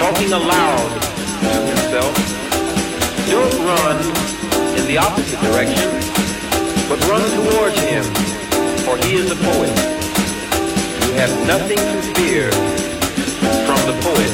Talking aloud. To himself, don't run in the opposite direction, but run towards him, for he is a poet. You have nothing to fear from the poet,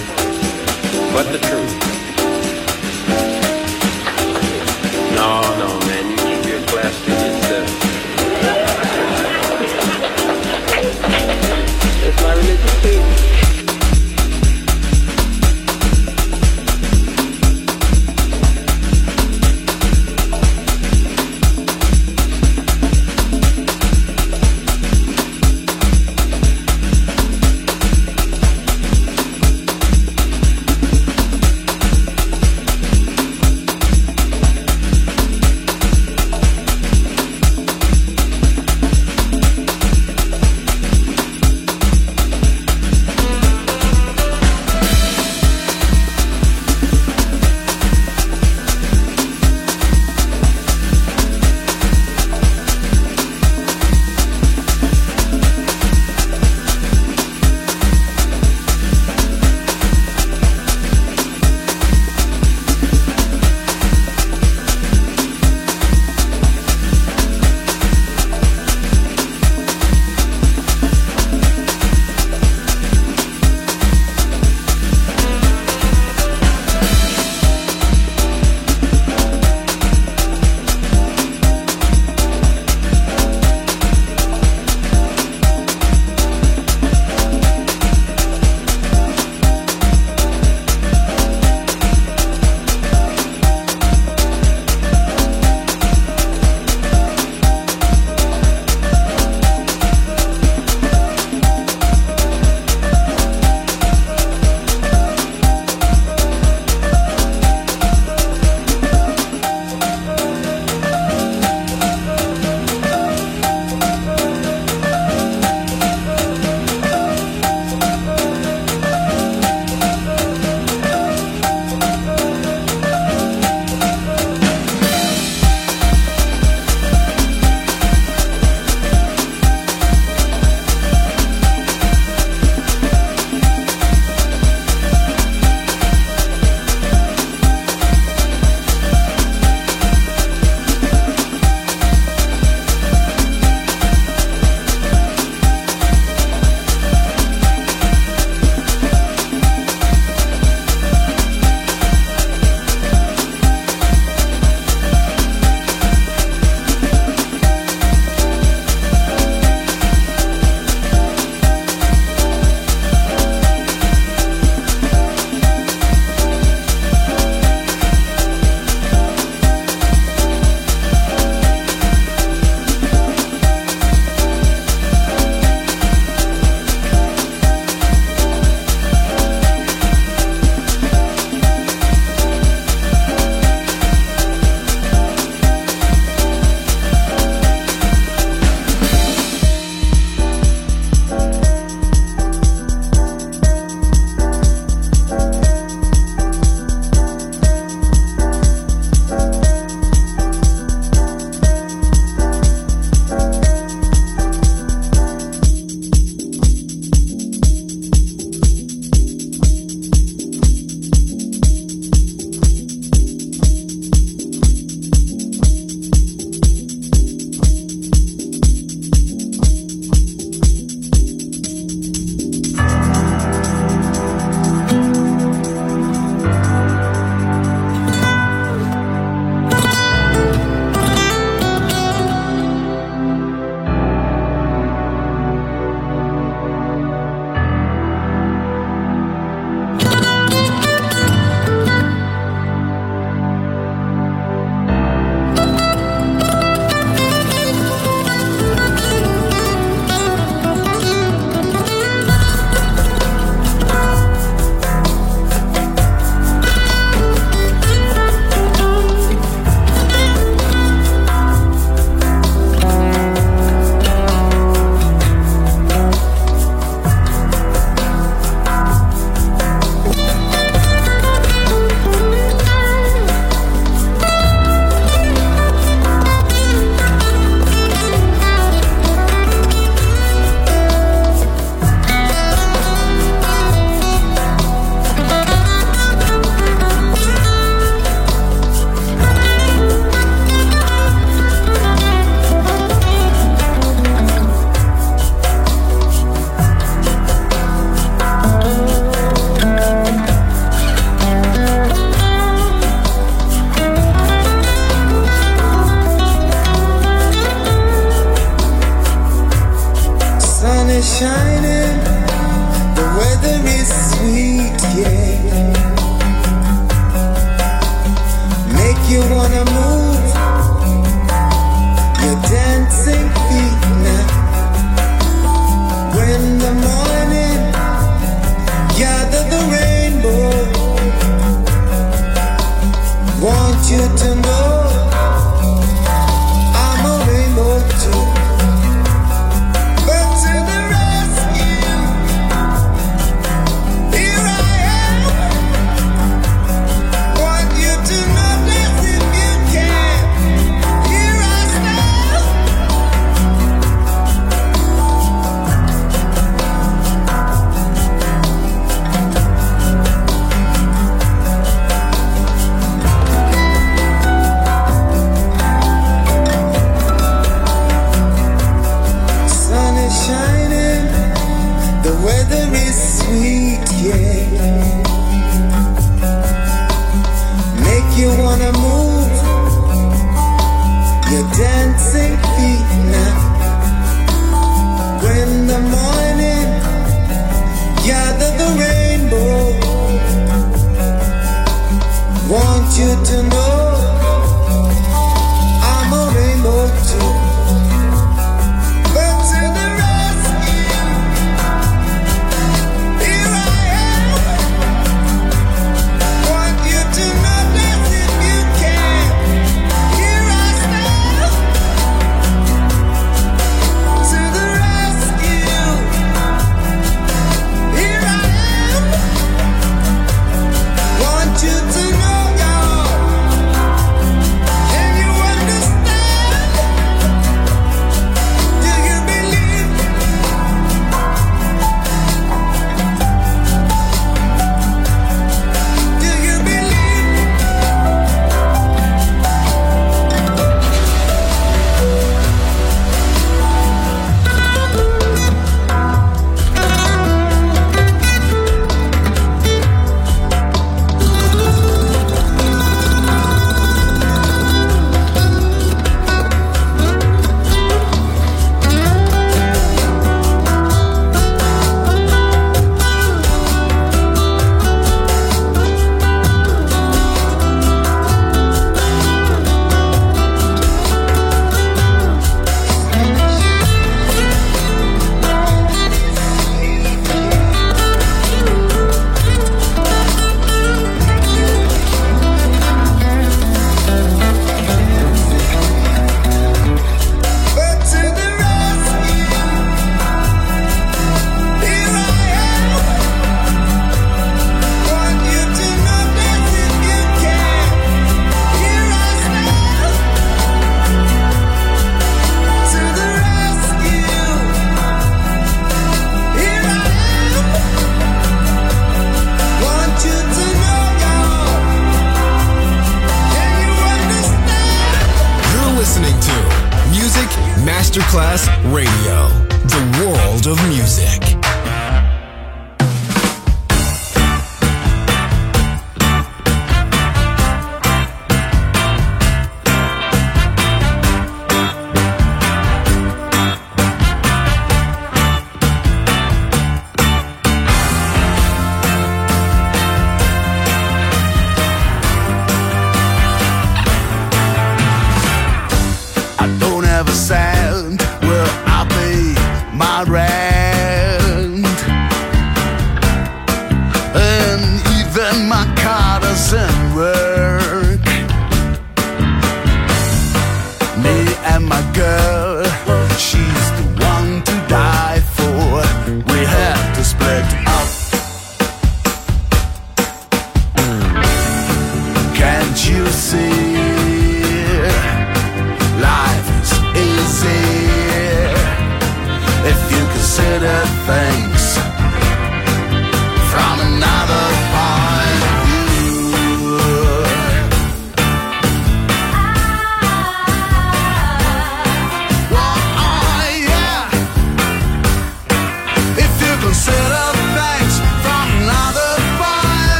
Just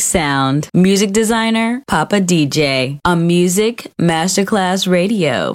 Sound. Music designer, Papa DJ. On Music Masterclass Radio.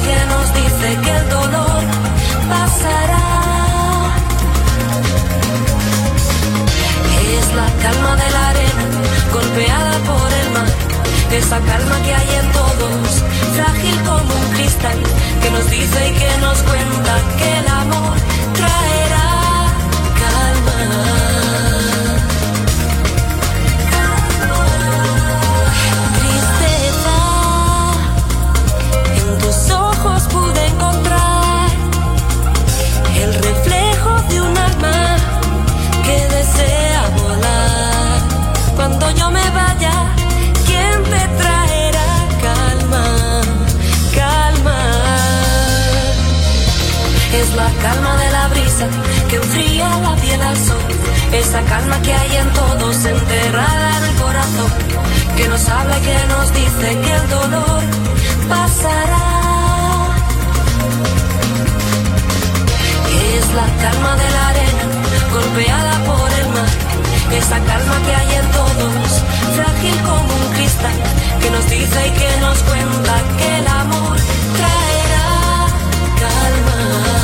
Que nos dice que el dolor pasará. Es la calma de la arena golpeada por el mar. Esa calma que hay en todos, frágil como un cristal, que nos dice y que nos cuenta que el amor traerá calma. Calma de la brisa que enfría la piel al sol. Esa calma que hay en todos, enterrada en el corazón. Que nos habla y que nos dice que el dolor pasará. Es la calma de la arena golpeada por el mar. Esa calma que hay en todos, frágil como un cristal, que nos dice y que nos cuenta que el amor traerá calma. Calma.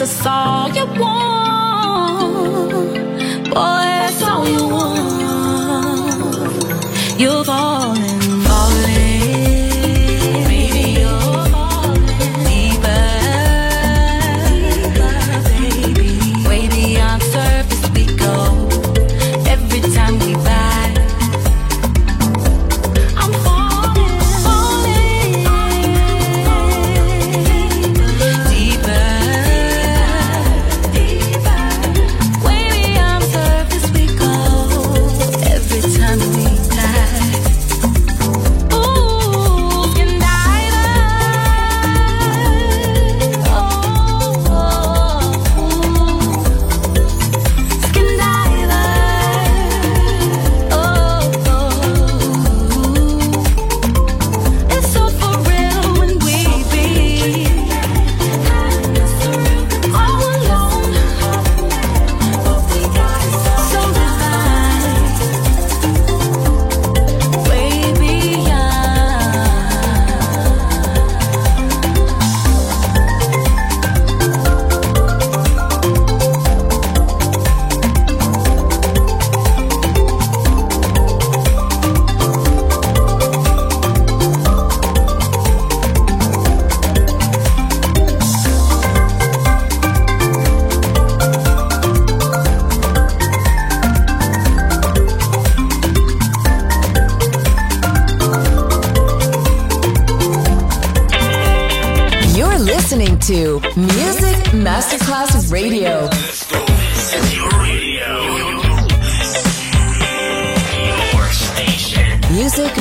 That's all you want.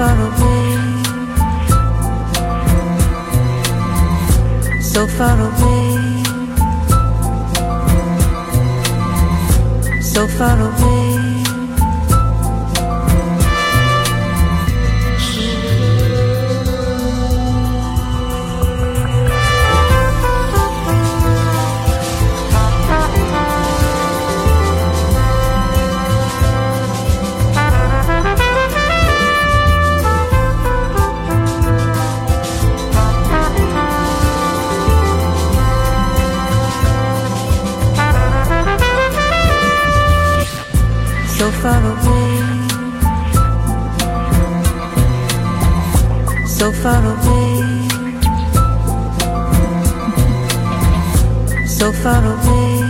far away, so far away, so far away. so far away, so far away.